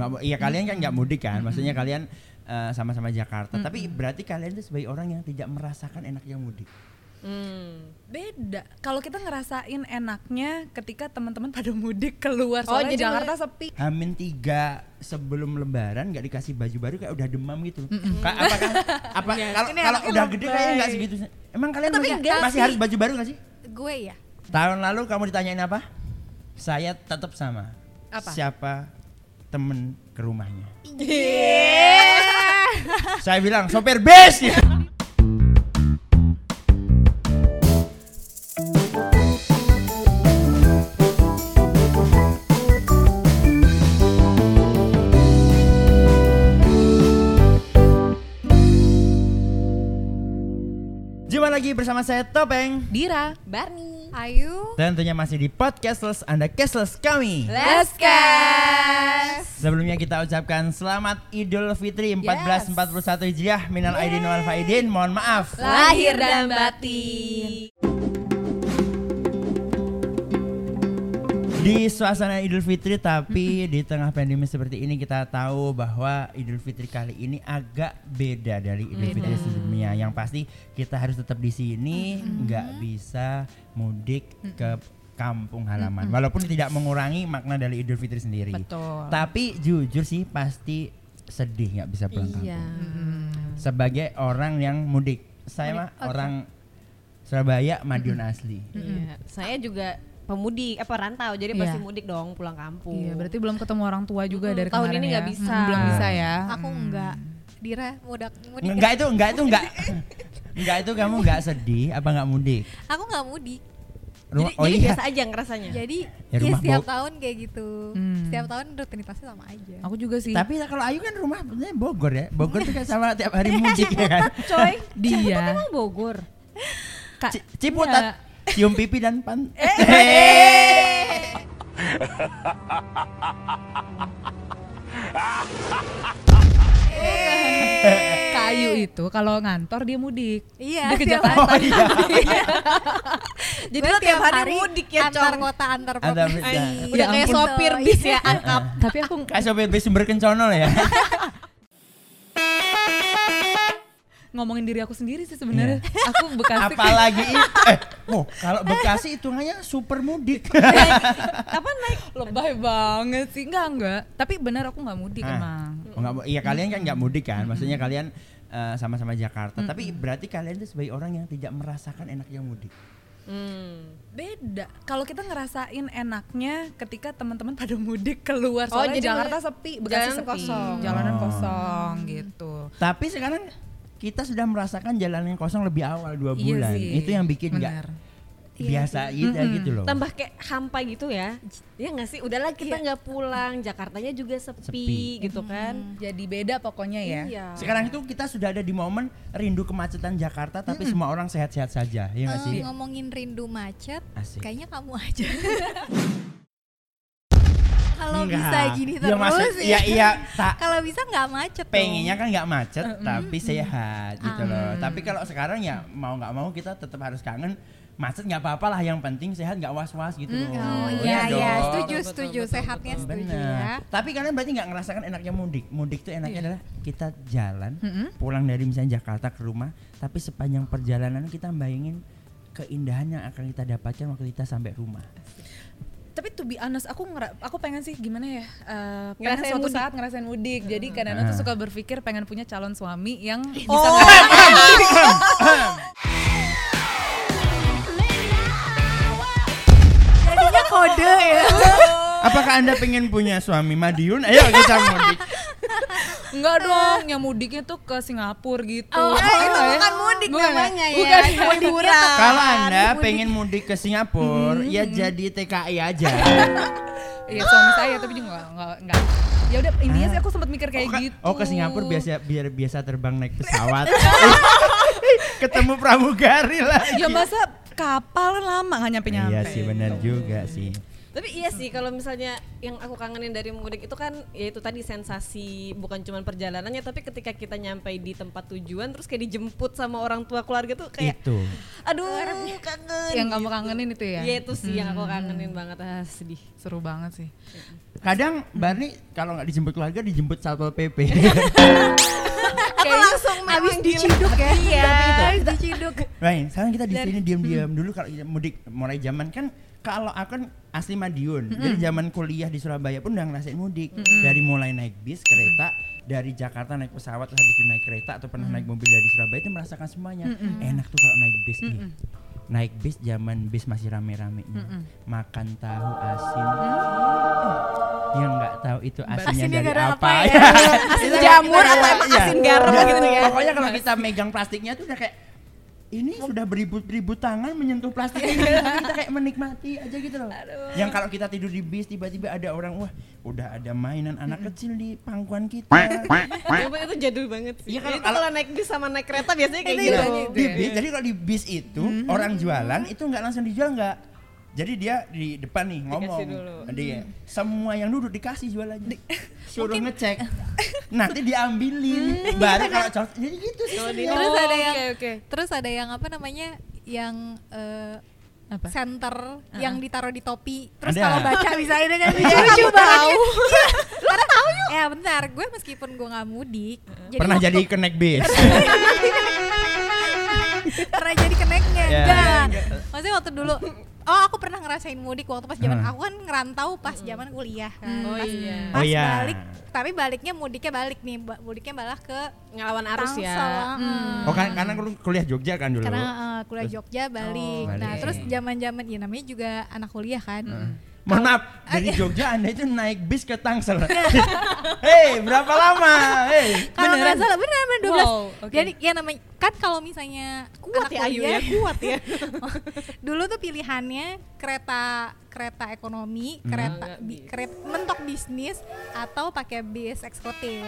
nggak mau- iya kalian kan nggak mudik kan, maksudnya kalian eh, sama-sama Jakarta. Tapi berarti kalian itu sebagai orang yang tidak merasakan enaknya mudik. Hmm. Beda. Kalau kita ngerasain enaknya ketika teman-teman pada mudik keluar Oh, soalnya jadi Jakarta sepi. Hamin tiga sebelum Lebaran nggak dikasih baju baru kayak udah demam gitu. Ka- apakah apa kalau Ini kalau anaknya udah lebay. gede kayaknya nggak segitu. Emang kalian Tapi masih, masih sih. harus baju baru nggak sih? Gue ya. Tahun lalu kamu ditanyain apa? Saya tetap sama. Apa? Siapa temen ke rumahnya? Saya bilang sopir bis. Jumpa lagi bersama saya Topeng. Dira. Barney. Ayu. Tentunya masih di podcastless Anda cashless kami. Let's gas. Sebelumnya kita ucapkan selamat Idul Fitri 1441 Hijriah minal aidin wal faidin. Mohon maaf. Lahir dan batin. Di suasana Idul Fitri tapi di tengah pandemi seperti ini kita tahu bahwa Idul Fitri kali ini agak beda dari Idul Fitri sebelumnya. Yang pasti kita harus tetap di sini, nggak bisa mudik ke kampung halaman. Walaupun tidak mengurangi makna dari Idul Fitri sendiri. Betul. Tapi jujur sih pasti sedih nggak bisa pulang Iya. kampung. Sebagai orang yang mudik, saya mah orang Surabaya Madiun asli. Iya. Saya juga pemudik, apa rantau, jadi Iya. pasti mudik dong pulang kampung. Iya, berarti belum ketemu orang tua juga Mm-mm, dari tahun kemarin ini ya. nggak bisa. Mm, belum bisa ya. Aku enggak. Dira mudik mudik. Enggak itu, enggak itu, enggak. Enggak itu kamu enggak sedih apa enggak mudik? Aku enggak mudik. Rumah, Jadi, oh jadi iya. biasa aja ngerasanya. Jadi Ya, ya, setiap Bo- tahun kayak gitu. Hmm. Setiap tahun rutinitasnya sama aja. Aku juga sih. Tapi kalau Ayu kan rumah sebenarnya Bogor ya. Bogor tuh kan sama tiap hari mudik ya kan. Coy, Dia. emang Bogor. Kak, C- Ciputat, cium pipi dan pan. kayu itu kalau ngantor dia mudik. Iya, Dia ke Jakarta. Oh iya. Jadi lo tiap hari mudik ya, antar Cong. kota antar kota. Udah Ya kayak sopir bis ya, akap. Tapi aku Kayak sopir bis sumber kencono ya. ngomongin diri aku sendiri sih sebenarnya. Aku Bekasi. Apalagi i- eh, oh kalau Bekasi hitungannya super mudik. Apa naik? lebay banget sih. Enggak, enggak. Tapi benar aku nggak mudik Ah. emang. Oh, nggak mu- iya kalian kan nggak mudik kan, maksudnya kalian eh, sama-sama Jakarta. Tapi berarti kalian itu sebagai orang yang tidak merasakan enaknya mudik. Hmm. Beda. Kalau kita ngerasain enaknya ketika teman-teman pada mudik keluar Oh, soalnya jadi Jakarta sepi, Bekasi jalanan sepi. kosong. Jalanan Oh. kosong gitu. Tapi sekarang kita sudah merasakan jalan yang kosong lebih awal dua Iya bulan. sih, Itu yang bikin nggak biasa gitu, Mm-mm. gitu loh. Tambah kayak hampa gitu ya. Ya nggak sih? Udahlah kita nggak pulang, Jakartanya juga sepi, Sepi. gitu kan. Jadi beda pokoknya ya. Iya. Sekarang itu kita sudah ada di momen rindu kemacetan Jakarta, tapi semua orang sehat-sehat saja, ya nggak Eh, sih? ngomongin rindu macet, Asik. kayaknya kamu aja. Kalau bisa gini Ya, terus maksud- ya. iya iya tak Kalau bisa nggak macet pengennya kan nggak macet tapi sehat gitu loh. Tapi kalau sekarang ya mau nggak mau kita tetap harus kangen macet nggak apa-apa lah yang penting sehat nggak was-was gitu loh. Oh Iya iya iya, dong. setuju Betul, setuju, betul, sehatnya betul. setuju Benar. ya. Tapi kalian berarti nggak ngerasakan enaknya mudik. Mudik tuh enaknya adalah kita jalan, Mm-mm. pulang dari misalnya Jakarta ke rumah, tapi sepanjang perjalanan kita bayangin keindahan yang akan kita dapatkan waktu kita sampai rumah. Tapi to be honest, aku ngera aku pengen sih gimana ya? eh, pengen Ngerasain suatu mudik. saat ngerasain mudik. Jadi kadang-kadang tuh Ah. suka berpikir pengen punya calon suami yang bisa Oh, Jadinya kode ya. Apakah anda pengen punya suami Madiun? Ayo kita mudik. Enggak dong, yang mudiknya tuh ke Singapura gitu. Oh, itu bukan mudik Bukan namanya ya. Bukan. Ke Kalau anda pengen mudik ke Singapura, ya jadi TKI aja. Iya suami saya tapi juga enggak enggak. Ya udah intinya Ah. sih aku sempat mikir kayak oh, gitu. oh ke Singapura biasa biar biasa terbang naik pesawat. Ketemu pramugari lagi. Ya masa kapal kan lama nggak nyampe nyampe. Iya sih benar juga sih. Tapi iya sih kalau misalnya yang aku kangenin dari mudik itu kan yaitu tadi sensasi bukan cuma perjalanannya tapi ketika kita nyampe di tempat tujuan terus kayak dijemput sama orang tua keluarga tuh kayak Itu. aduh kangen. Yang kamu kangenin itu ya? Iya itu sih yang aku kangenin banget ah sedih. Seru banget sih. Kadang Barni kalau nggak dijemput keluarga dijemput satpol pp. Aku langsung Habis diciduk ya. Iya. Habis diciduk. Right, sekarang kita di sini diam-diam dulu kalau mudik mulai zaman kan kalau aku kan asli Madiun. Jadi zaman kuliah di Surabaya pun udah ngerasain mudik. Dari mulai naik bis, kereta, dari Jakarta naik pesawat terus habis itu naik kereta atau pernah naik mobil dari Surabaya itu merasakan semuanya. Enak tuh kalau naik bis nih. Naik bis zaman bis masih rame-ramenya. Makan tahu asin. Yang nggak tahu itu asinnya Asinnya dari apa, apa ya? Asin jamur atau emang Iya. asin garam Iya. gitu ya? Pokoknya kalau kita megang plastiknya tuh udah kayak ini sudah beribu-ribu tangan menyentuh plastik ini kita kayak menikmati aja gitu loh. Yang kalau kita tidur di bis tiba-tiba ada orang wah udah ada mainan anak kecil di pangkuan kita. Ya, itu jadul banget sih. Iya, kalau- itu kalau naik bis sama naik kereta biasanya kayak Itu gitu. ya, di bis, jadi kalau di bis itu orang jualan itu nggak langsung dijual nggak. Jadi dia di depan nih ngomong, dulu. dia semua yang duduk dikasih jualannya, suruh ngecek, nanti diambilin, baru kalau cocok, jadi gitu sih. sebenarnya. Terus ada yang oke, oke. terus ada yang apa namanya? Yang eh, Apa? center yang ditaruh di topi. Terus kalau baca bisa ini kan Iya, lucu tahu. Iya. Karena tahu Ya bentar, gue meskipun gue nggak mudik, Pernah waktu- jadi connect bis. pernah jadi keneknya Ya. enggak maksudnya waktu dulu oh aku pernah ngerasain mudik waktu pas zaman Hmm. aku kan ngerantau pas zaman kuliah kan Oh pas, iya. pas Oh iya. balik tapi baliknya mudiknya balik nih mudiknya balik ke Ngelawan arus Tangsel, ya. heeh. Oh kan karena kuliah Jogja kan dulu. karena eh, kuliah Terus- Jogja balik Oh, nah balik. terus zaman zaman ya namanya juga anak kuliah kan Mohon maaf, dari Jogja Anda itu naik bis ke Tangsel. Hei, berapa lama? Hei. kalau nggak salah beneran bener 12 Wow, jadi ya namanya kan kalau misalnya Kuat anak ya Ayu ya, kuat ya. dulu tuh pilihannya kereta kereta ekonomi, kereta Enggak, bi- kereta mentok bisnis atau pakai bis eksekutif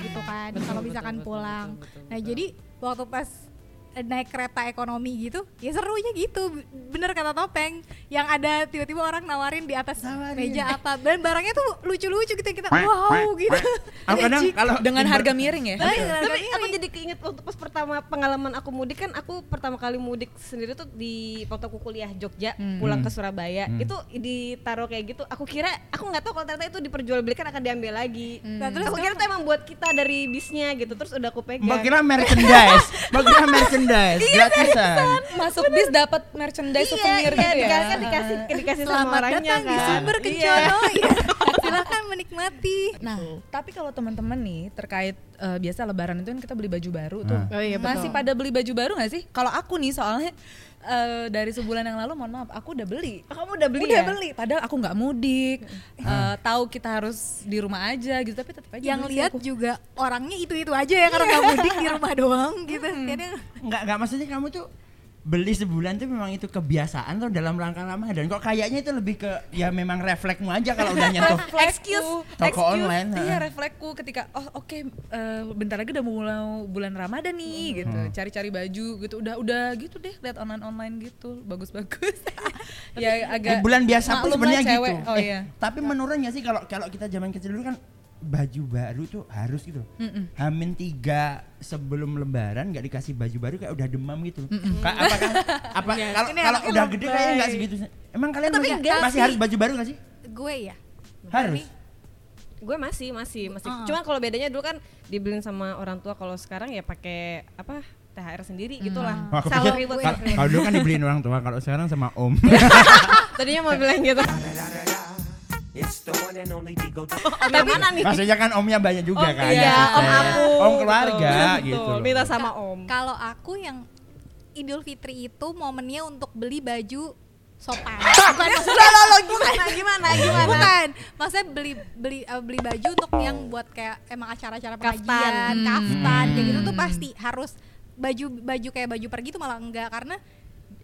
gitu kan kalau misalkan betul, pulang. betul, betul, nah betul. jadi waktu pas eh, naik kereta ekonomi gitu ya serunya gitu. Bener kata topeng yang ada tiba-tiba orang nawarin di atas Nawarin. meja apa. Dan barangnya tuh lucu-lucu gitu kita wow gitu. Aku kadang kalau Dengan harga miring ya? Nah, dengan harga Tapi aku miring. jadi keinget waktu pas pertama pengalaman aku mudik kan aku pertama kali mudik sendiri tuh di waktu aku kuliah Jogja pulang ke Surabaya. Itu ditaruh kayak gitu aku kira aku nggak tahu kalau ternyata itu diperjualbelikan akan diambil lagi. Nah, terus aku kira tuh emang buat kita dari bisnya gitu terus udah aku pegang. Mbak kira merchandise, Mbak kira merchandise, Iya, gratisan. Masuk bis dapat merchandise souvenir gitu ya? dikasih, kan dikasih dikasih sama Selamat orangnya datang di kan. Sumber Iya. Kencono ya. Silakan menikmati. Nah, tapi kalau teman-teman nih terkait eh, biasa lebaran itu kan kita beli baju baru tuh. Ah. Oh iya, betul. Masih pada beli baju baru nggak sih? Kalau aku nih soalnya eh, dari sebulan yang lalu mohon maaf aku udah beli. Oh, kamu udah beli udah ya? beli, padahal aku nggak mudik, eh, tahu kita harus di rumah aja gitu, tapi tetap aja Yang lihat aku. juga orangnya itu-itu aja ya karena nggak mudik di rumah doang gitu. Jadi Enggak, enggak maksudnya kamu tuh beli sebulan tuh memang itu kebiasaan tuh dalam rangka Ramadan. Kok kayaknya itu lebih ke ya memang refleksmu aja kalau udah nyentuh Refleksku, Toko excuse, online, Iya, refleksku ketika oh oke eh, bentar lagi udah mau mulai bulan Ramadan nih gitu. Cari-cari baju gitu. Udah udah gitu deh lihat online-online gitu. Bagus-bagus. ya agak Eh, bulan biasa pun sebenarnya gitu. Oh Eh, iya. Tapi menurut nggak sih kalau kalau kita zaman kecil dulu kan baju baru tuh harus gitu. Hamin tiga sebelum Lebaran nggak dikasih baju baru kayak udah demam gitu. Ka- apakah apa kalau Ini kalau udah gede kayaknya nggak segitu. Emang kalian tapi masih, masih sih. harus baju baru nggak sih? gue ya. Harus. Gue masih, masih, masih. Uh-uh. Cuma kalau bedanya dulu kan dibeliin sama orang tua kalau sekarang ya pakai apa THR sendiri gitulah. Pikir buat kalau kalau dulu kan dibeliin orang tua, kalau sekarang sama om. Tadinya mau bilang gitu. Om yang mana nih? Maksudnya kan omnya banyak juga Om, kan. iya, om aku. Om keluarga Betul, gitu. loh. Minta sama om. Kalau aku yang Idul Fitri itu momennya untuk beli baju sopan. Bukan maksudnya Lo lo gimana gimana gimana? Bukan, maksudnya beli beli eh, beli baju untuk yang buat kayak emang acara-acara Kaftan. pengajian, Hmm. kaftan kayak gitu tuh pasti harus baju baju kayak baju pergi tuh malah enggak karena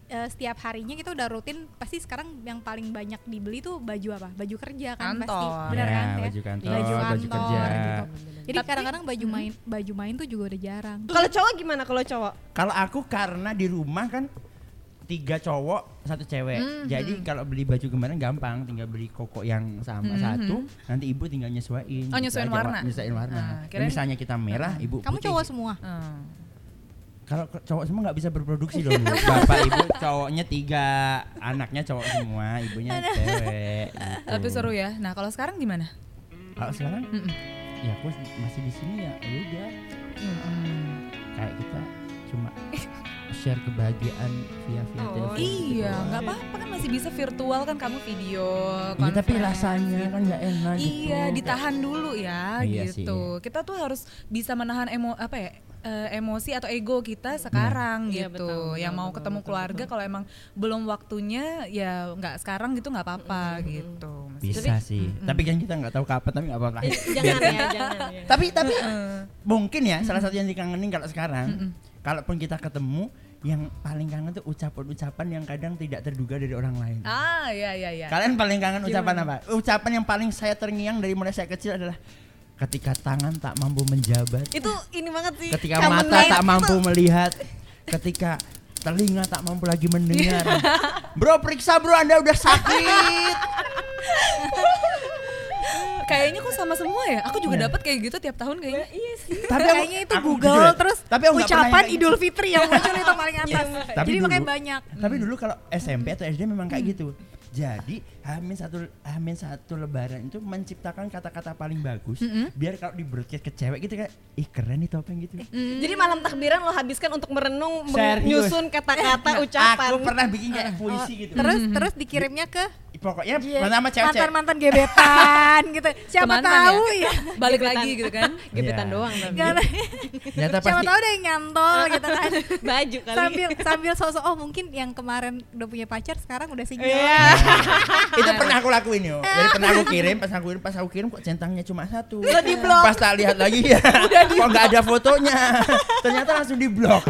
eh, setiap harinya kita udah rutin pasti sekarang yang paling banyak dibeli tuh baju apa? Baju kerja kan pasti. Kantor. Bener Ya, kan ya? baju kantor, baju, baju kantor, kerja. gitu. Jadi kadang-kadang baju main baju main tuh juga udah jarang. Kalau cowok gimana kalau cowok? Kalau aku karena di rumah kan tiga cowok satu cewek. Hmm, Jadi kalau beli baju kemarin gampang, tinggal beli koko yang sama Hmm, satu, nanti ibu tinggal nyesuaiin. Oh, nyesuaiin warna? Nyesuaiin warna. Kirain- misalnya kita merah, ibu Kamu putih. cowok semua. Hmm. Kalau cowok semua nggak bisa berproduksi dong. Bapak ibu cowoknya tiga, anaknya cowok semua, ibunya cewek. gitu. Tapi seru ya. Nah kalau sekarang gimana? Kalau sekarang, Mm-mm. ya aku masih di sini ya, ya udah. Mm-mm. Kayak kita cuma share kebahagiaan via via Oh, telepon. Iya, gitu. nggak apa-apa kan masih bisa virtual kan kamu video. Iya tapi rasanya kan nggak enak gitu. Iya, ditahan dulu ya Iya gitu. Kita tuh harus bisa menahan emo apa ya? Eh, emosi atau ego kita sekarang Iya, gitu. betul, betul, yang mau betul, ketemu betul, keluarga kalau emang belum waktunya ya nggak sekarang gitu nggak apa-apa gitu. Bisa sih. Tapi kan kita nggak tahu kapan tapi nggak apa-apa. jangan ya, jangan ya. tapi tapi mungkin ya salah satu yang dikangenin kalau sekarang kalaupun kita ketemu yang paling kangen tuh ucapan-ucapan yang kadang tidak terduga dari orang lain. Ah, ya ya ya. Kalian paling kangen ucapan apa? Ucapan yang paling saya terngiang dari mulai saya kecil adalah ketika tangan tak mampu menjabat, Itu ini banget sih. ketika mata tak itu. mampu melihat, ketika telinga tak mampu lagi mendengar. bro, periksa bro, Anda udah sakit. Kayaknya kok sama semua ya. Aku juga Iya. dapat kayak gitu tiap tahun kayaknya. Iya sih. Tapi aku- Kayaknya itu aku Google jujur ya, terus tapi aku ucapan Idul gitu. Fitri yang muncul itu paling atas. Tapi Jadi makanya dulu- banyak. Tapi dulu kalau SMP atau SD memang kayak gitu. Jadi Hamin satu Hamin satu Lebaran itu menciptakan kata-kata paling bagus. Biar kalau di broadcast ke cewek gitu kayak, ih keren nih topeng gitu. Jadi malam takbiran lo habiskan untuk merenung Serius. menyusun kata-kata ucapan. Aku pernah bikin kayak puisi gitu. Terus terus dikirimnya ke Pokoknya pertama cewek mantan mantan gebetan gitu. Siapa Kemantan tahu ya? ya. Balik Gebetan. lagi gitu kan. Gebetan Iya. doang tapi. Karena Ternyata siapa tahu ada yang nyantol gitu kan. Baju kali. sambil sambil sosok oh mungkin yang kemarin udah punya pacar sekarang udah single. Iya. itu pernah aku lakuin yo. Jadi pernah aku kirim, pas aku kirim, pas aku kirim kok centangnya cuma satu. Lo di blok. Pas tak lihat lagi ya, kok nggak ada fotonya. Ternyata langsung di blok.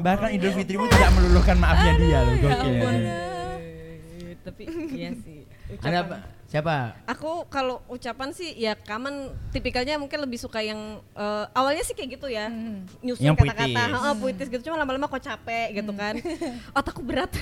Bahkan Idul Fitri pun tidak meluluhkan maafnya dia loh. Gokil. Eh, Tapi iya sih. Ada apa? Siapa? Aku kalau ucapan sih ya kaman tipikalnya mungkin lebih suka yang eh, awalnya sih kayak gitu ya nyusun Yang kata-kata heeh, puitis gitu cuma lama-lama kok capek gitu kan otakku berat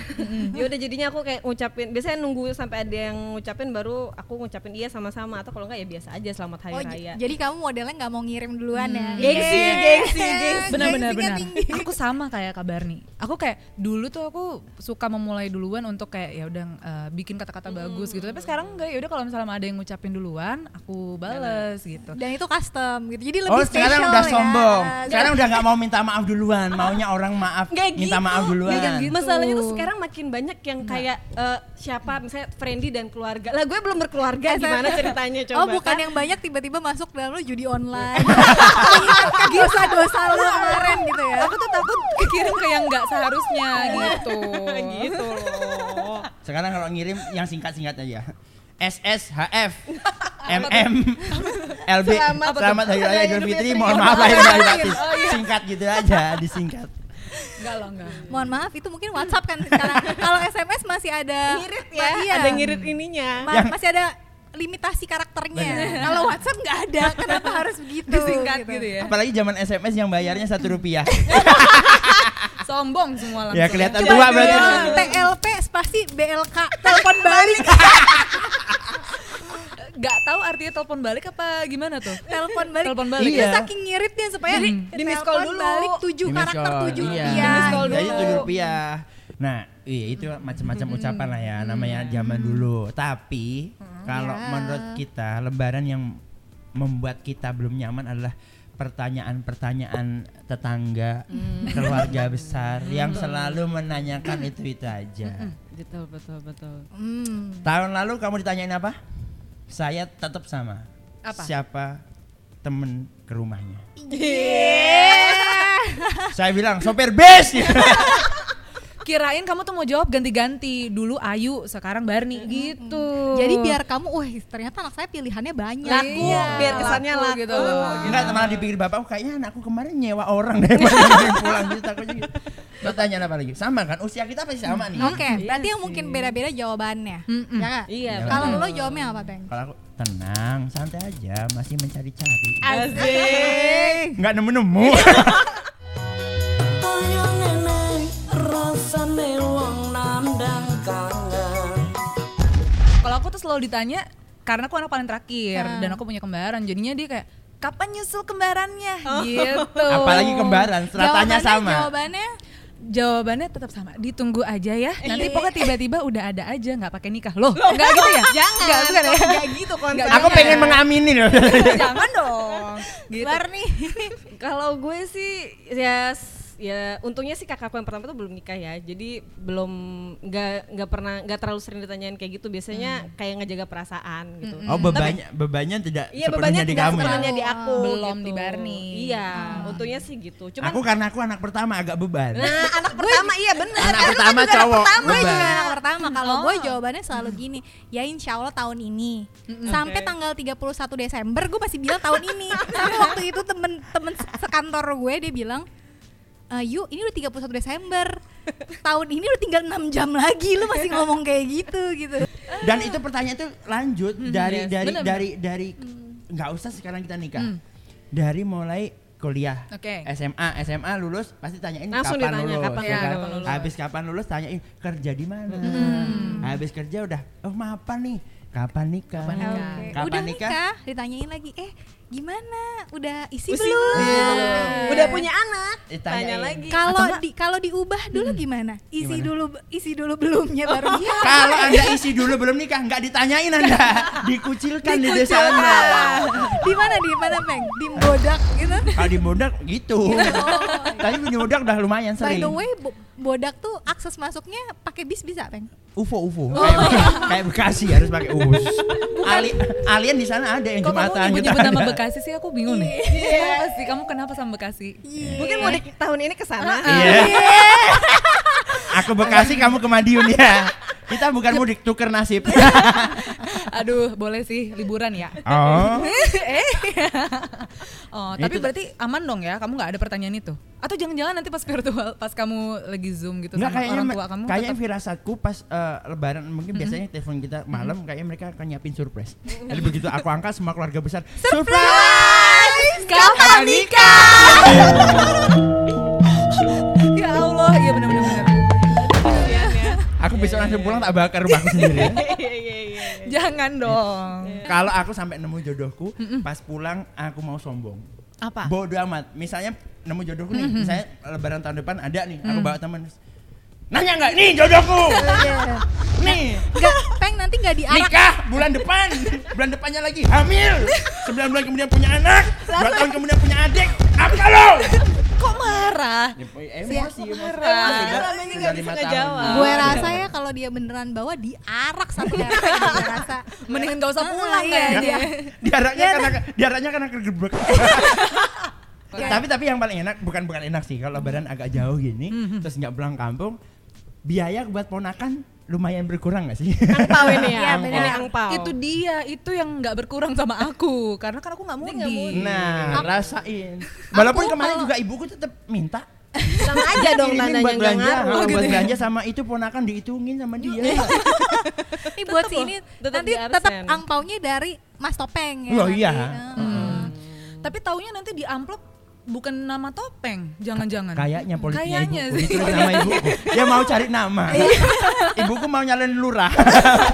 ya udah jadinya aku kayak ngucapin biasanya nunggu sampai ada yang ngucapin baru aku ngucapin iya sama-sama atau kalau enggak ya biasa aja selamat hari Oh, raya jadi kamu modelnya nggak mau ngirim duluan ya? Gengsi, Iya. gengsi, gengsi. Benar-benar Gengsinya benar. Aku sama kayak kabar nih. Aku kayak dulu tuh aku suka memulai duluan untuk kayak ya udah eh, bikin kata-kata bagus gitu. Tapi sekarang enggak ya udah kalau misalnya ada yang ngucapin duluan, aku bales gitu. Dan itu custom gitu. Jadi lebih Oh sekarang udah ya. sombong. Sekarang udah nggak mau minta maaf duluan, maunya orang maaf Nggak minta gitu, maaf duluan. nggak gitu. Masalahnya tuh sekarang makin banyak yang kayak eh, siapa misalnya Friendly dan keluarga. Lah gue belum berkeluarga gimana ceritanya coba? Oh bukan kan? yang banyak tiba-tiba masuk dalam lu judi online. Mengingatkan dosa-dosa lu kemarin gitu ya. Aku tuh takut kekirim ke yang nggak seharusnya gitu. gitu loh. Sekarang kalau ngirim yang singkat-singkat aja. SSHF MM LB Selamat- Selamat Hari Raya Idul Fitri mohon maaf lahir dan batin singkat gitu aja disingkat Enggak loh, enggak. Mohon maaf itu mungkin WhatsApp kan sekarang. Kalau SMS masih ada Ngirit ya, iya. ada ngirit ininya. Ma- Yang- masih ada limitasi karakternya. Kalau WhatsApp nggak ada, kenapa harus begitu? Disingkat gitu ya. apalagi zaman SMS yang bayarnya satu rupiah Sombong semua langsung. ya kelihatan tua berarti TLP spasi BLK telepon balik Nggak tahu artinya telepon balik apa gimana tuh? telepon balik Telepon balik. Iya. saking ngiritnya supaya Jadi, di miss call dulu. balik tujuh Di miss karakter tujuh iya. rupiah Di miss call dulu. tujuh rupiah nah iya itu macam-macam ucapan lah ya namanya zaman dulu tapi kalau Ya. menurut kita lebaran yang membuat kita belum nyaman adalah pertanyaan-pertanyaan tetangga keluarga besar yang selalu menanyakan itu itu aja Betul betul betul. Hmm. tahun lalu kamu ditanyain apa saya tetap sama Apa? siapa temen ke rumahnya Iya. saya bilang sopir bis Kirain kamu tuh mau jawab ganti-ganti. Dulu Ayu, sekarang Barni gitu. Jadi biar kamu, wah ternyata anak saya pilihannya banyak. Laku, Iya, biar kesannya laku laku. gitu. Enggak, malah dipikir bapak, "Oh, kayaknya anakku kemarin nyewa orang deh pulang gitu takutnya gitu. Pertanyaan apa lagi? Sama kan? Usia kita pasti sama nih. Oke, okay. berarti yang mungkin beda-beda jawabannya. Mm -mm. Ya kan? Iya. Kalau lo jawabnya apa, Bang? Kalau aku tenang, santai aja, masih mencari-cari. Asik. Enggak nemu-nemu. Kalau aku tuh selalu ditanya karena aku anak paling terakhir hmm. dan aku punya kembaran jadinya dia kayak kapan nyusul kembarannya oh. gitu apalagi kembaran seratanya jawabannya, sama jawabannya Jawabannya tetap sama. Ditunggu aja ya. Nanti Iya. pokoknya tiba-tiba udah ada aja nggak pakai nikah. Loh, nggak gitu ya? Jangan, Nggak, bukan ya? nggak gitu konsepnya. Aku pengen mengamini loh. Jangan dong. Gitu. Nih. Kalau gue sih ya s- ya untungnya sih kakakku yang pertama tuh belum nikah ya. Jadi belum nggak nggak pernah nggak terlalu sering ditanyain kayak gitu. Biasanya kayak ngejaga perasaan gitu. Oh bebannya bebannya tidak Iya sepenuhnya bebannya di tidak kamu ya. di aku Belum gitu. di Barney. Iya, untungnya sih gitu. Cuman Aku karena aku anak pertama agak beban. nah anak pertama iya benar. Anak pertama cowok gue juga beban. anak pertama kalau Oh. gue jawabannya selalu gini ya insya Allah tahun ini sampai tanggal 31 Desember gue masih bilang tahun ini sampai waktu itu temen-temen sekantor gue dia bilang "Eh, yuk ini udah 31 Desember tahun ini udah tinggal 6 jam lagi lu masih ngomong kayak gitu gitu Dan itu pertanyaan itu lanjut dari yes. dari Bener, dari dari nggak usah sekarang kita nikah. Dari mulai kuliah, Oke. SMA, SMA lulus pasti tanyain Langsung kapan ditanya, lulus, kapan ya kan? kapan lulus. Habis kapan lulus tanyain kerja di mana. Habis kerja udah, oh mapan nih, kapan nikah? Kapan nikah? Kapan udah nikah? nikah ditanyain lagi eh gimana udah isi, Usi belum belum. Udah punya anak. Ditanyain. Tanya lagi. kalau di kalau diubah dulu gimana isi Gimana? dulu isi dulu belumnya baru Kalau anda isi dulu belum nikah, nggak ditanyain anda, dikucilkan di desa anda. di mana di mana peng di bodak gitu Kalau di Bodak gitu. Tapi di Bodak udah lumayan by sering. the way Bo- bodak tuh akses masuknya pakai bis bisa peng UFO UFO kayak, kayak Bekasi harus pakai UFO. Ali, alien di sana ada yang Kok kamu jembatan nyebut-nyebut kita nama ada. Bekasi sih aku bingung nih. Kenapa sih? Kamu kenapa sama Bekasi? Mungkin mau di tahun ini ke sana. Iya. Aku Bekasi, kamu ke Madiun ya. Kita bukan mudik tuker nasib. Aduh, boleh sih liburan ya. Oh. Oh, Ya, tapi itu- berarti aman dong ya? Kamu nggak ada pertanyaan itu? Atau jangan-jangan nanti pas virtual, pas kamu lagi zoom gitu Enggak sama kayaknya orang tua kamu? kayaknya tetap- firasatku pas eh, lebaran mungkin biasanya telepon kita malam kayaknya mereka akan nyiapin surprise. Jadi begitu aku angkat semua keluarga besar surprise. Kapan nikah? besok langsung pulang tak bakar rumahku sendiri. Iya iya iya. Jangan dong. Kalau aku sampai nemu jodohku, pas pulang aku mau sombong. Apa? Bodoh amat. Misalnya nemu jodohku nih, misalnya lebaran tahun depan ada nih, aku bawa teman. Nanya nggak? Nih jodohku. nih. Enggak, peng nanti nggak diarak Nikah bulan depan. Bulan depannya lagi hamil. 9 bulan kemudian punya anak. 2 tahun kemudian punya adik. Apa lo? Kok marah? Emosi, emosi. marah. Sudah- Selama ini lima bisa ngejawab. gue rasa ya kalau dia beneran bawa diarak sampai peng gue rasa Mendingan gak usah Ah, pulang iya, kayaknya. iya. Diaraknya Ya, karena diaraknya karena kegebek. tapi tapi yang paling enak bukan bukan enak sih kalau lebaran agak jauh gini terus nggak pulang kampung biaya buat ponakan lumayan berkurang gak sih? Angpau ini ya. Iya, Ini benar. angpau. Itu dia, itu yang nggak berkurang sama aku. Karena kan aku nggak mudik. Nah, rasain. Walaupun kemarin kalau- juga ibuku tetap minta Sama aja dong tandanya buat belanja, ngaruh. oh, buat gitu ya? belanja sama itu ponakan dihitungin sama dia. ini buat sini nanti tetap angpaunya dari Mas Topeng ya Loh, nanti. iya. Heeh. Tapi taunya nanti di amplop bukan nama topeng, jangan-jangan. Kayaknya politiknya Kayaknya ibuku, sih. nama ibuku. Dia mau cari nama. ibuku mau nyalin lurah.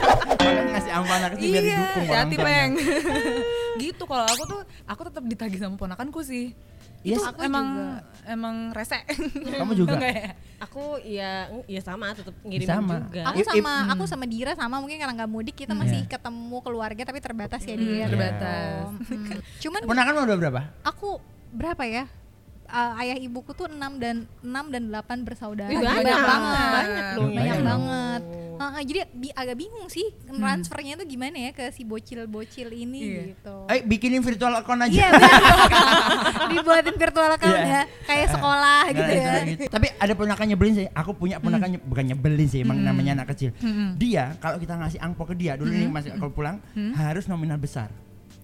Ngasih anak kecil biar Iya, didukung orang hati tuanya. peng. gitu kalau aku tuh, aku tetap ditagih sama ponakanku sih. Yes. Itu emang emang rese. Kamu juga? Enggak ya? Aku ya ya sama tetap ngirim Sama. juga. Aku Ip- ip- sama aku sama Dira sama mungkin karena nggak mudik kita Hmm. masih Iya. ketemu keluarga tapi terbatas ya Hmm, Dir. terbatas. Hmm. Cuman Ponakan udah berapa? aku berapa ya? Uh, ayah ibuku tuh 6 dan 6 dan 8 bersaudara. Wih, Jadi banyak. banget. Banyak dong. Banyak Banyak. banget. Heeh, jadi bi- agak bingung sih transfernya tuh gimana ya ke si bocil-bocil ini Iya. gitu. Eh bikinin virtual account aja. Iya, dibuatin virtual account Iya. ya, kayak sekolah Nah, gitu itu ya. gitu. Tapi ada ponakan nyebelin sih. Aku punya ponakan nye- bukan nyebelin sih, emang namanya anak kecil. Dia kalau kita ngasih angpau ke dia dulu nih masih kalau pulang harus nominal besar.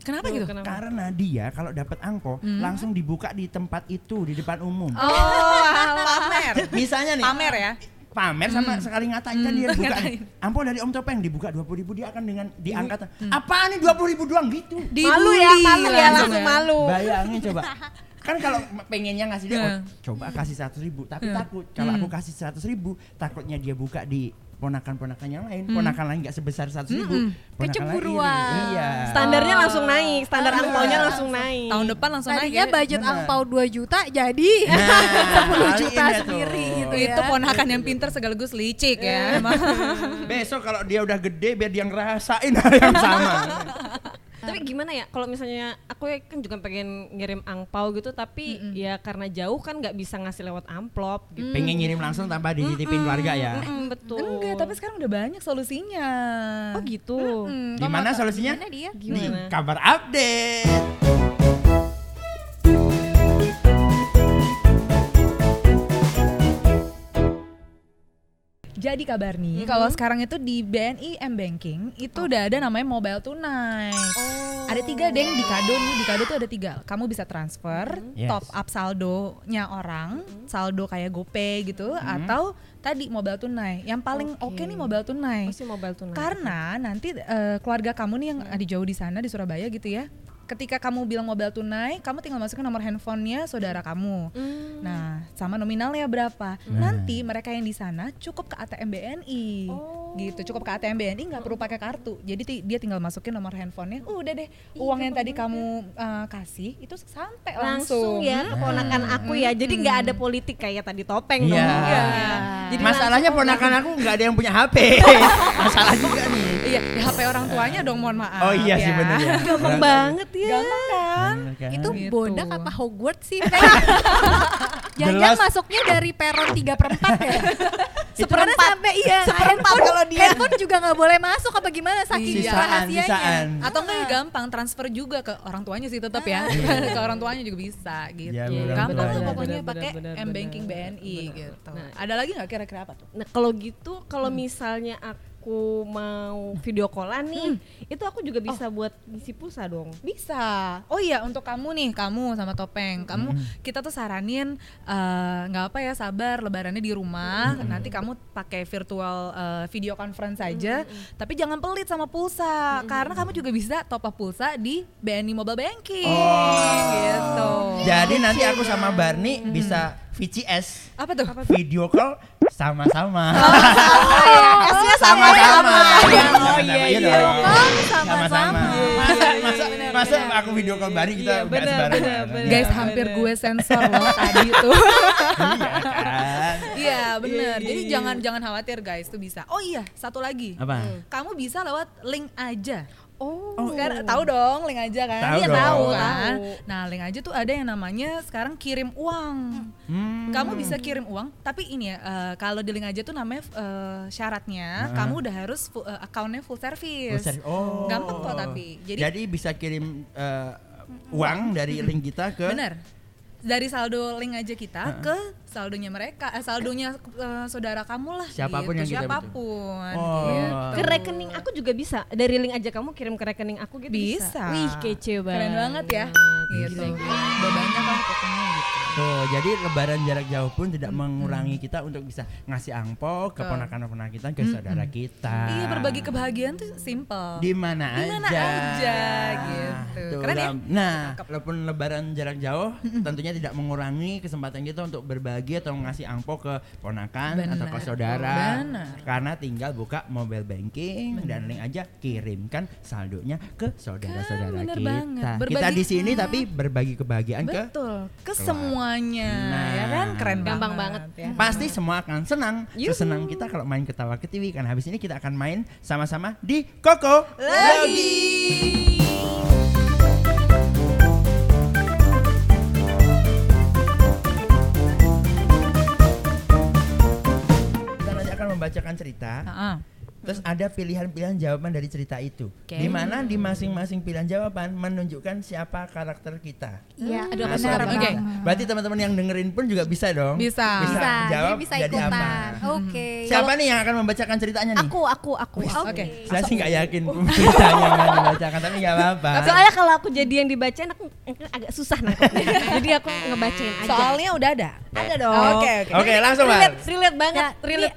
Kenapa gitu? kenapa? Karena dia kalau dapat angpau langsung dibuka di tempat itu di depan umum. Oh, pamer. Misalnya nih Pamer ya? pamer sama sekali ngatain kan dia buka ampau dari Om Topeng dibuka 20 ribu dia akan dengan diangkat apaan nih 20 ribu doang gitu Malu ya, malu ya langsung langsung ya. malu. bayangin coba kan kalau pengennya ngasih dia Iya. oh, coba kasih seratus ribu tapi takut kalau aku kasih seratus ribu takutnya dia buka di ponakan-ponakan yang lain, ponakan lain nggak sebesar satu ribu, ponakan lain iri. Kecemburuan. Iya. Standarnya langsung naik, standar angpaunya langsung naik. Tahun depan langsung naik Tadinya ya. budget Benar. angpau 2 juta jadi Nah, 10 juta sendiri tuh. gitu itu ya. ponakan yang pinter sekaligus licik ya. emang. Besok kalau dia udah gede biar dia ngerasain hal yang sama. Tapi gimana ya kalau misalnya aku ya kan juga pengen ngirim angpau gitu tapi ya karena jauh kan nggak bisa ngasih lewat amplop gitu. Pengen ngirim langsung tanpa dititipin keluarga ya. Mm, betul. Enggak, tapi sekarang udah banyak solusinya. Oh gitu. Hmm, Di mana solusinya? Gimana dia? Di Gimana? kabar update. Jadi kabar nih, kalau sekarang itu di BNI M Banking itu udah ada namanya mobile tunai. Ada tiga deng di kado nih, di kado tuh ada tiga. Kamu bisa transfer, Yes. top up saldonya orang, saldo kayak GoPay gitu, atau tadi mobile tunai. Yang paling oke Oke. nih mobile tunai. Masih mobile tunai. Karena nanti eh, keluarga kamu nih yang di jauh di sana di Surabaya gitu ya. Ketika kamu bilang mobile tunai, kamu tinggal masukin nomor handphonenya saudara kamu. Hmm. Nah, sama nominalnya berapa? Nah. Nanti mereka yang di sana cukup ke ATM BNI. Oh. Gitu, cukup ke ATM BNI nggak perlu pakai kartu. Jadi ti- dia tinggal masukin nomor handphonenya. Udah deh, uang yang tadi kamu uh, kasih itu sampai langsung, langsung. ya keponakan aku ya. Jadi nggak ada politik kayak tadi topeng Iya. dong. Iya. Jadi Masalahnya ponakan aku nggak ada yang punya HP. Masalah juga nih. Iya, di HP orang tuanya dong, mohon maaf. Oh iya sih ya. bener ya. gampang banget ya. Gampang kan? Bener kan? Itu Gitu. bodak apa Hogwarts sih? Jangan Jelas. masuknya dari peron 3 per 4 ya? Sebenarnya Seperempat. sampai iya Seperempat handphone, kalau dia. handphone juga nggak boleh masuk apa gimana saking Iya. Sisaan, rahasianya sisaan. Atau enggak ya gampang transfer juga ke orang tuanya sih tetap ya. ke orang tuanya juga bisa gitu. Iya, benar, gampang tuh pokoknya pakai M banking BNI gitu. Nah. Ada lagi nggak kira-kira apa tuh? Nah kalau gitu kalau misalnya aku mau video callan nih, itu aku juga bisa buat ngisi pulsa dong. Bisa. Oh iya untuk kamu nih, kamu sama Topeng, kamu kita tuh saranin eh, nggak apa ya sabar lebarannya di rumah, nanti kamu pakai virtual eh, video conference saja, tapi jangan pelit sama pulsa karena kamu juga bisa top up pulsa di BNI Mobile Banking. Oh. Gitu. Jadi nanti aku sama Barni bisa VCS Apa tuh? video call sama-sama. S-nya Sama-sama. Oh iya iya. dong. sama-sama. Sama-sama. Masa benar, benar. aku video call Barni kita Iya, nggak benar, sebarengan. benar, benar. Guys, Iya, hampir gue sensor loh tadi tuh. Iya kan. Iya iya, Jadi iya. jangan jangan khawatir guys, tuh bisa. Oh iya, satu lagi. Apa? Kamu bisa lewat link aja. Oh. Sekarang tahu dong link aja kan? Tahu Iya, tahu kan. Nah, link aja tuh ada yang namanya sekarang kirim uang. Hmm. Kamu bisa kirim uang, tapi ini ya eh, kalau di link aja tuh namanya eh, syaratnya Nah. kamu udah harus full, eh, accountnya full service. Full service. Oh. Gampang kok tapi. Jadi, Jadi bisa kirim eh, uang dari link kita ke bener. Dari saldo link aja kita ke saldonya mereka, eh, saldonya eh, saudara kamu lah. Siapa pun gitu. yang kita siapa pun. Oh. gitu. Ke rekening aku juga bisa. Dari link aja kamu kirim ke rekening aku gitu Bisa. Wih, kece banget. Keren banget ya. Gitu. Udah banyak lah pokoknya gitu. Tuh, jadi lebaran jarak jauh pun tidak mengurangi kita untuk bisa ngasih angpau ke ponakan-ponakan kita ke saudara kita. Iya berbagi kebahagiaan tuh simple. di mana Di aja. mana aja, gitu. Tuh, Keren ya? Nah, walaupun lebaran jarak jauh, tentunya tidak mengurangi kesempatan kita untuk berbagi atau ngasih angpau ke ponakan atau ke saudara. Benar. Karena tinggal buka mobile banking dan link aja kirimkan saldonya ke saudara-saudara Kan, bener kita. banget. Kita di sini tapi berbagi kebahagiaan ke Betul. Ke keluar. semuanya, Nah. ya kan? Keren Gampang banget. banget. ya. Pasti semua akan senang. Yuhu. Sesenang kita kalau main ketawa ke TV kan habis ini kita akan main sama-sama di Koko Lagi. Kita membacakan cerita. Heeh. Terus ada pilihan-pilihan jawaban dari cerita itu. Oke. Di mana di masing-masing pilihan jawaban menunjukkan siapa karakter kita. Iya, Aduh, Nah, benar Oke. banget. Berarti teman-teman yang dengerin pun juga bisa dong. Bisa. Bisa, jawab jadi bisa jadi ikutan. apa. Oke. Siapa nih yang akan membacakan ceritanya nih? Aku, aku, aku. Oke. Saya sih nggak yakin ceritanya yang dibacakan, tapi nggak apa-apa. Soalnya kalau aku jadi yang dibacain aku agak susah nangkepnya. jadi aku ngebacain aja. Soalnya udah ada. ada dong. Oke, oke. Oke, langsung relate, Bang. relate banget, Ya, relate.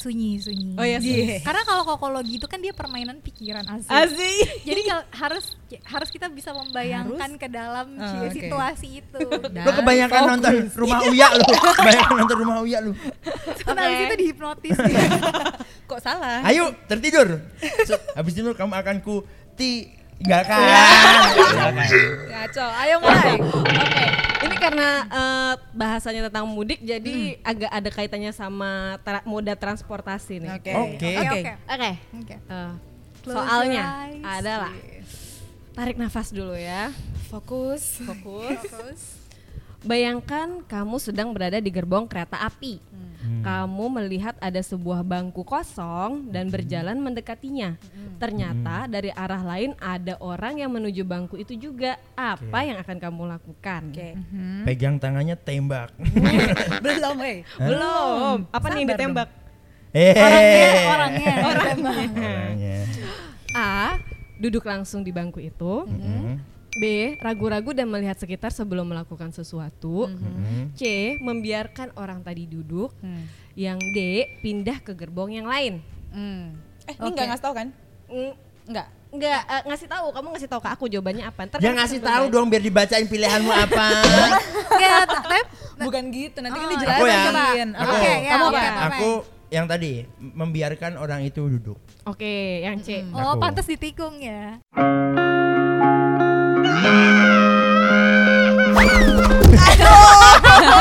Sunyi sunyi. Oh iya, sunyi. Karena kalau kokologi itu kan dia permainan pikiran asli. Asik. Jadi kalau harus harus kita bisa membayangkan ke dalam Ah, si- oke. situasi itu. Lu kebanyakan nonton Rumah Uya lu. Kebanyakan nonton Rumah Uya lu. Terus habis itu dihipnotis. Kok salah? Ayo tertidur. Se- Habis tidur kamu akan ku tinggalkan. Ngaco. Ayo mulai. Oke, ini karena eh, bahasanya tentang mudik, jadi agak ada kaitannya sama tra- moda transportasi nih. Oke. Oke. Oke. Oke. Oke, Oke. eh, soalnya adalah tarik nafas dulu ya, Fokus. fokus. Terus Bayangkan kamu sedang berada di gerbong kereta api. Kamu melihat ada sebuah bangku kosong dan berjalan mendekatinya. Ternyata dari arah lain ada orang yang menuju bangku itu juga. Apa yang akan kamu lakukan? Oke. Pegang tangannya tembak. Belum, eh. Belum. Apa nih yang Sabar ditembak? Eh. orangnya orangnya. Orangnya. A. Duduk langsung di bangku itu. Mm-mm. B. Ragu-ragu dan melihat sekitar sebelum melakukan sesuatu. Mm-mm. C. Membiarkan orang tadi duduk. Hmm. Yang D. Pindah ke gerbong yang lain. Hmm. Eh, ini Oke. nggak ngasih tahu kan? Mm, Enggak. Nggak eh, ngasih tahu, kamu ngasih tahu ke aku jawabannya apa. Ntar Dia kan ngasih tahu dong biar dibacain pilihanmu apa. Enggak, tapi Bukan gitu. Nanti kan Oh, dijelasin. Aku ya. ya, Kamu? Topeng. Aku yang tadi membiarkan orang itu duduk. Oke, yang C. Oh, Aku. pantas ditikung ya.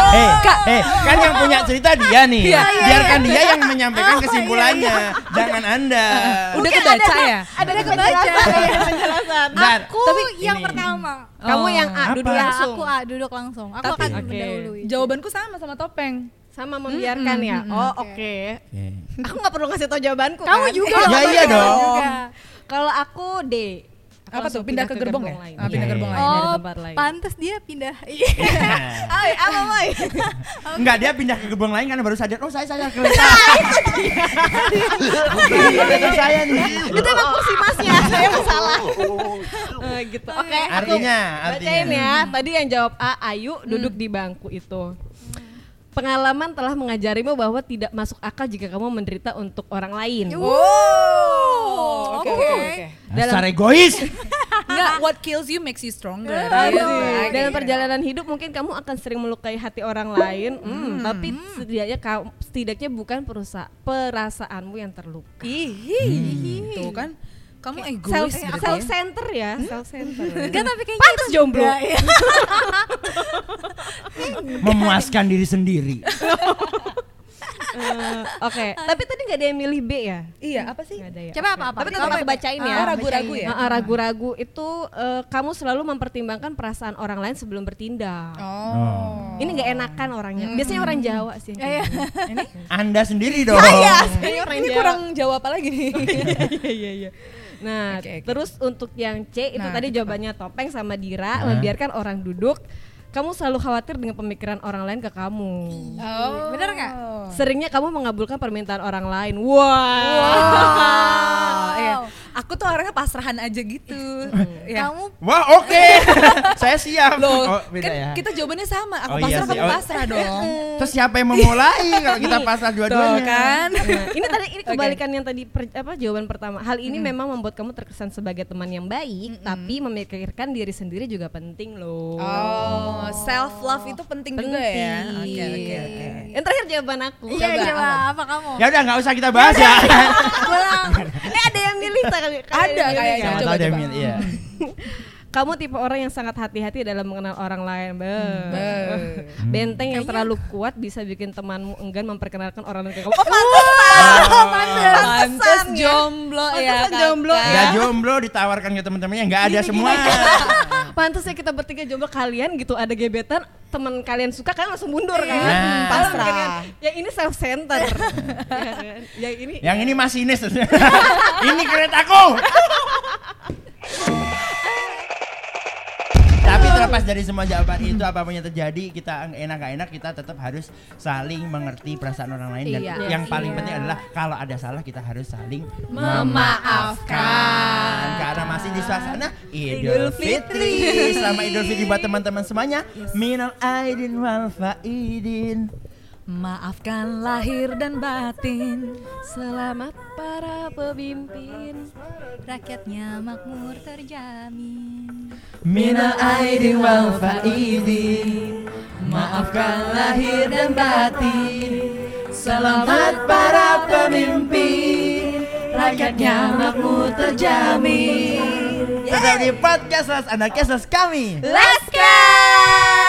Hei, hei, kan yang punya cerita dia nih. Iya, Biarkan dia yang menyampaikan kesimpulannya, jangan Anda. Udah kebaca ya? Ada kebaca. Ada penjelasan. Bentar. Aku Tapi yang ini- pertama. Kamu Oh. yang A Apa? duduk Ya, langsung. aku A duduk langsung. Aku Tapi- akan Oke. mendahului. Jawabanku sama sama topeng. Sama membiarkan ya. Oh, oke. Oke. Aku nggak perlu ngasih tahu jawabanku. Kamu kan? juga. Ya, kamu iya dong. Kalau aku D. Apa tuh? Pindah ke gerbong ya? lain. Ah, pindah Iya. gerbong lain. Dari Oh, tempat lain. pantas dia pindah. Iya. Ay, apa boy? Enggak, dia pindah ke gerbong lain karena baru sadar, oh saya saya. Kereta saya nih. Itu emang kursi masnya, saya yang salah. Eh, gitu. Oke. aku Artinya, Bacain artinya. ya. Tadi yang jawab A, Ayu duduk di bangku itu. Pengalaman telah mengajarimu bahwa tidak masuk akal jika kamu menderita untuk orang lain. Oh. Oke, oke, oke. Dasar egois. Enggak, what kills you makes you stronger. Aduh, Gitu. dalam perjalanan hidup mungkin kamu akan sering melukai hati orang lain, Hmm, tapi setidaknya kau setidaknya bukan perusa, perasaanmu yang terluka. Ih, tuh kan. Kamu Self, egois berarti self ya. center ya, self center. Enggak tapi kayaknya Pantes itu jomblo. enggak, ya. Memuaskan diri sendiri. Eh, Oke, tapi tadi nggak ada yang milih B ya? Iya, apa sih? Ada ya. Coba apa apa? Tapi tetap aku bacain ya. Oh, ragu-ragu ya? Ah, ah, ragu-ragu itu eh, kamu selalu mempertimbangkan perasaan orang lain sebelum bertindak. Oh. Ini nggak enakan orangnya. Biasanya orang Jawa sih. yang kayak gitu. Anda sendiri dong. Saya orang Ini Jawa. kurang jawab apa lagi nih? Iya iya iya. Nah, Oke, oke. terus untuk yang C itu Nah, tadi jawabannya Topeng sama Dira Hah? membiarkan orang duduk. Kamu selalu khawatir dengan pemikiran orang lain ke kamu. Oh. Bener nggak? Seringnya kamu mengabulkan permintaan orang lain. Wah. Oh, iya. Aku tuh orangnya pasrahan aja gitu. ya. Kamu Wah, oke. Saya siap. Loh, oh, beda kan ya. kita jawabannya sama. Aku Oh, iya pasrah, sih. kamu Oh. pasrah dong. Terus siapa yang memulai kalau kita pasrah dua-duanya? kan. Nah, ini tadi ini kebalikan yang tadi per- apa jawaban pertama. Hal ini memang membuat kamu terkesan sebagai teman yang baik, tapi memikirkan diri sendiri juga penting loh. Oh, self love itu penting, juga ya. Oke, oke, oke. Yang terakhir jawaban aku. Iya Coba, coba apa? apa kamu? Ya udah nggak usah kita bahas ya. Pulang. eh ada yang milih tak kali? Ada yang milih kayaknya. ya? Coba, tahu dia coba. mil- iya. Kamu tipe orang yang sangat hati-hati dalam mengenal orang lain. Be. Be. Benteng yang terlalu kuat bisa bikin temanmu enggan memperkenalkan orang lain ke kamu. Oh, Pantes jomblo ya. Pantesan jomblo kakak. Ya jomblo ditawarkan ke teman-temannya nggak ada semua. Pantasnya kita bertiga jomblo kalian gitu ada gebetan teman kalian suka kan langsung mundur kan Nah. pasrah ya ini self center ya, kan? ya ini Yang ini masinis. ini keretaku. Terlepas dari semua jawaban itu apa pun yang terjadi kita enak gak enak kita tetap harus saling mengerti perasaan orang lain dan Iya. yang paling Iya. penting adalah kalau ada salah kita harus saling Memaafkan. karena masih di suasana Idul Fitri. Selamat Idul Fitri buat teman-teman semuanya. Minal aidin wal faidin. Maafkan lahir dan batin Selamat para pemimpin. Rakyatnya makmur terjamin. Minal aidin wal faidin Maafkan lahir dan batin Selamat para pemimpin Rakyatnya makmur terjamin Tetap di podcast Las Anak Kesas kami Let's go!